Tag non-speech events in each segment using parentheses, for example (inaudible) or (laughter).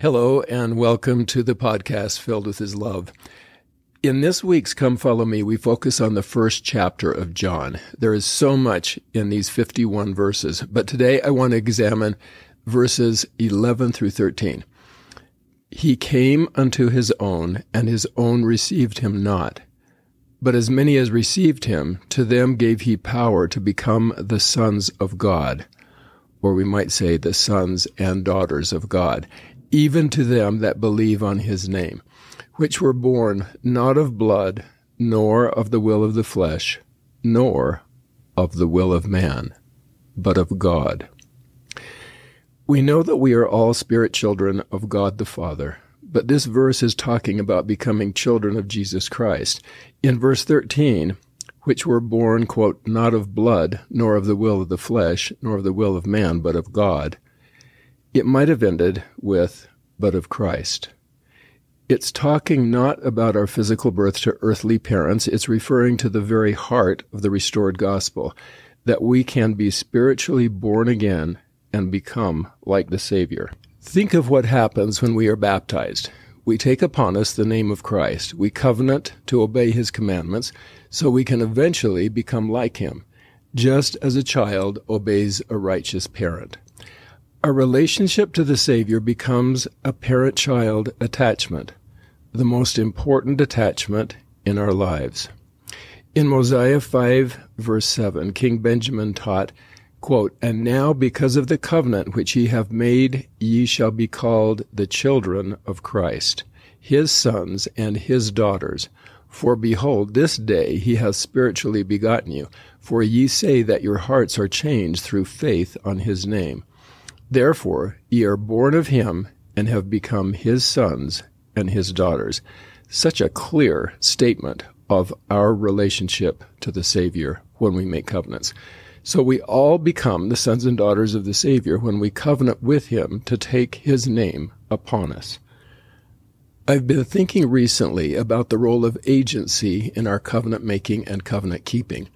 Hello, and welcome to the podcast filled with His love. In this week's Come Follow Me, we focus on the first chapter of John. There is so much in these 51 verses, but today I want to examine verses 11 through 13. He came unto his own, and his own received him not. But as many as received him, to them gave he power to become the sons of God, or we might say the sons and daughters of God even to them that believe on his name, which were born not of blood, nor of the will of the flesh, nor of the will of man, but of God. We know that we are all spirit children of God the Father, but this verse is talking about becoming children of Jesus Christ. In verse 13, which were born, quote, not of blood, nor of the will of the flesh, nor of the will of man, but of God. It might have ended with, but of Christ. It's talking not about our physical birth to earthly parents, it's referring to the very heart of the restored gospel, that we can be spiritually born again and become like the Savior. Think of what happens when we are baptized. We take upon us the name of Christ. We covenant to obey his commandments so we can eventually become like him, just as a child obeys a righteous parent. A relationship to the Savior becomes a parent child attachment, the most important attachment in our lives. In Mosiah 5, verse 7, King Benjamin taught, quote, And now because of the covenant which ye have made, ye shall be called the children of Christ, his sons and his daughters. For behold, this day he hath spiritually begotten you. For ye say that your hearts are changed through faith on his name. Therefore, ye are born of him and have become his sons and his daughters. Such a clear statement of our relationship to the Savior when we make covenants. So we all become the sons and daughters of the Savior when we covenant with him to take his name upon us. I've been thinking recently about the role of agency in our covenant making and covenant keeping.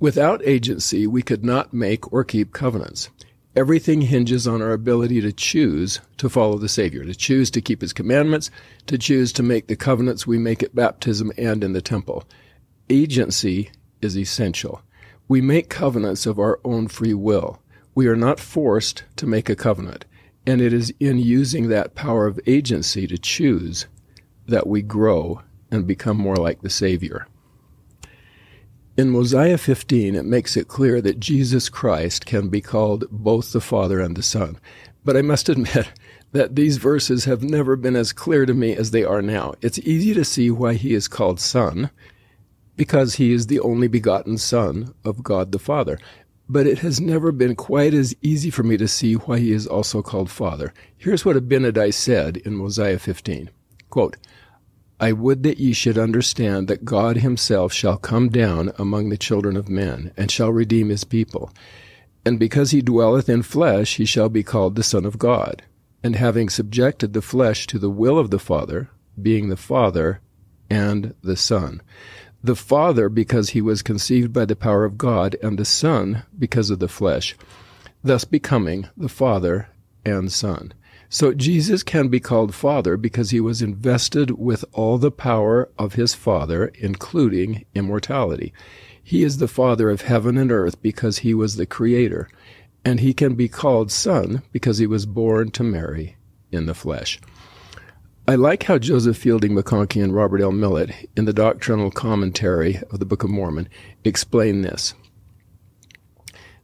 Without agency, we could not make or keep covenants. Everything hinges on our ability to choose to follow the Savior, to choose to keep His commandments, to choose to make the covenants we make at baptism and in the temple. Agency is essential. We make covenants of our own free will. We are not forced to make a covenant. And it is in using that power of agency to choose that we grow and become more like the Savior. In Mosiah 15, it makes it clear that Jesus Christ can be called both the Father and the Son. But I must (laughs) admit that these verses have never been as clear to me as they are now. It's easy to see why he is called Son, because he is the only begotten Son of God the Father. But it has never been quite as easy for me to see why he is also called Father. Here's what Abinadi said in Mosiah 15. Quote, I would that ye should understand that God himself shall come down among the children of men, and shall redeem his people. And because he dwelleth in flesh, he shall be called the Son of God. And having subjected the flesh to the will of the Father, being the Father and the Son. The Father because he was conceived by the power of God, and the Son because of the flesh, thus becoming the Father and Son. So Jesus can be called Father because he was invested with all the power of his Father, including immortality. He is the Father of heaven and earth because he was the Creator. And he can be called Son because he was born to Mary in the flesh. I like how Joseph Fielding McConkie and Robert L. Millet, in the doctrinal commentary of the Book of Mormon, explain this.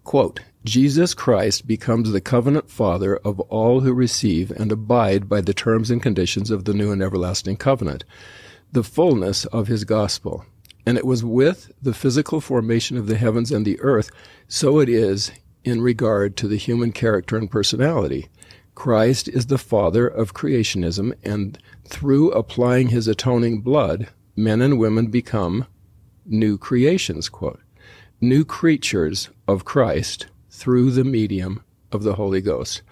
Quote, Jesus Christ becomes the covenant father of all who receive and abide by the terms and conditions of the new and everlasting covenant, the fullness of his gospel. And it was with the physical formation of the heavens and the earth, so it is in regard to the human character and personality. Christ is the father of creationism, and through applying his atoning blood, men and women become new creations, quote, new creatures of Christ through the medium of the Holy Ghost.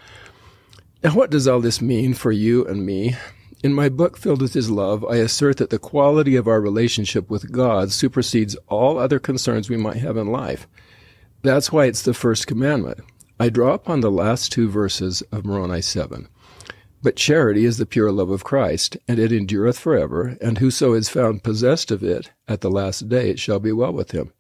Now, what does all this mean for you and me? In my book, Filled with His Love, I assert that the quality of our relationship with God supersedes all other concerns we might have in life. That's why it's the first commandment. I draw upon the last two verses of Moroni 7. But charity is the pure love of Christ, and it endureth forever, and whoso is found possessed of it at the last day, it shall be well with him.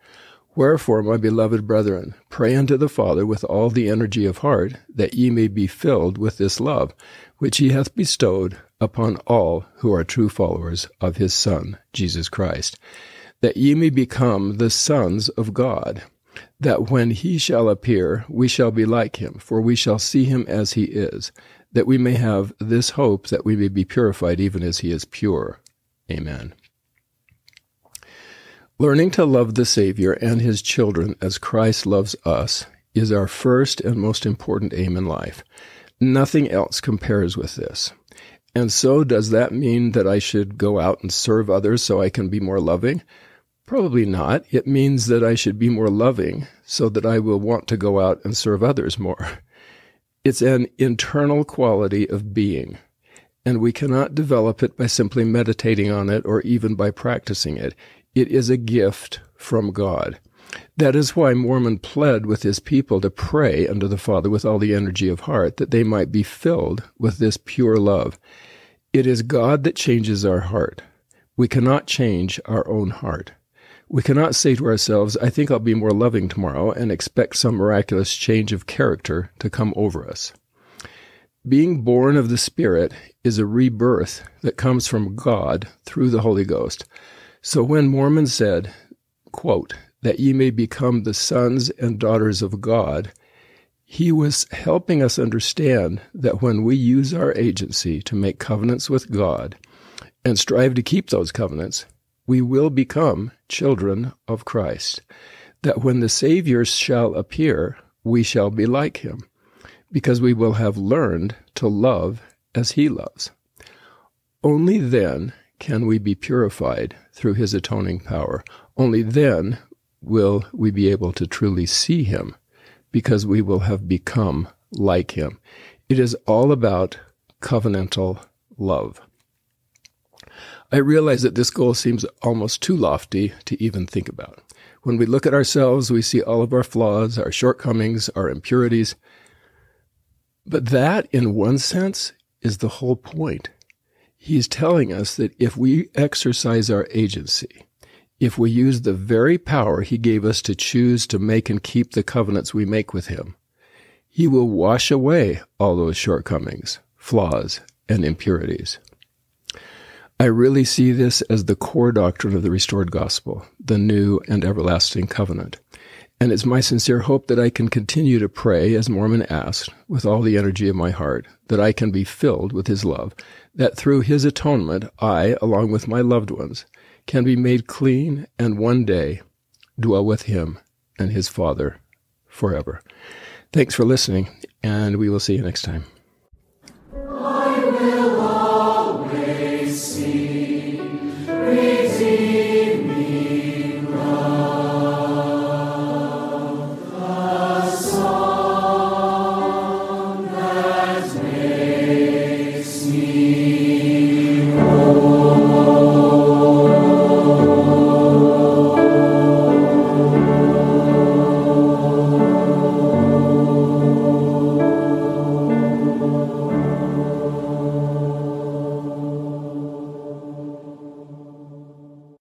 Wherefore, my beloved brethren, pray unto the Father with all the energy of heart, that ye may be filled with this love, which he hath bestowed upon all who are true followers of his Son, Jesus Christ, that ye may become the sons of God, that when he shall appear, we shall be like him, for we shall see him as he is, that we may have this hope that we may be purified even as he is pure. Amen. Learning to love the Savior and his children as Christ loves us is our first and most important aim in life. Nothing else compares with this. And so, does that mean that I should go out and serve others so I can be more loving? Probably not. It means that I should be more loving so that I will want to go out and serve others more. It's an internal quality of being, and we cannot develop it by simply meditating on it or even by practicing it. It is a gift from God. That is why Mormon pled with his people to pray unto the Father with all the energy of heart, that they might be filled with this pure love. It is God that changes our heart. We cannot change our own heart. We cannot say to ourselves, I think I'll be more loving tomorrow, and expect some miraculous change of character to come over us. Being born of the Spirit is a rebirth that comes from God through the Holy Ghost. So when Mormon said, quote, that ye may become the sons and daughters of God, he was helping us understand that when we use our agency to make covenants with God and strive to keep those covenants, we will become children of Christ. That when the Savior shall appear, we shall be like him, because we will have learned to love as he loves. Only then can we be purified through his atoning power. Only then will we be able to truly see him because we will have become like him. It is all about covenantal love. I realize that this goal seems almost too lofty to even think about. When we look at ourselves, we see all of our flaws, our shortcomings, our impurities. But that, in one sense, is the whole point. He's telling us that if we exercise our agency, if we use the very power he gave us to choose to make and keep the covenants we make with him, he will wash away all those shortcomings, flaws, and impurities. I really see this as the core doctrine of the restored gospel, the new and everlasting covenant. And it's my sincere hope that I can continue to pray, as Mormon asked, with all the energy of my heart, that I can be filled with his love, that through his atonement, I, along with my loved ones, can be made clean and one day dwell with him and his Father forever. Thanks for listening, and we will see you next time.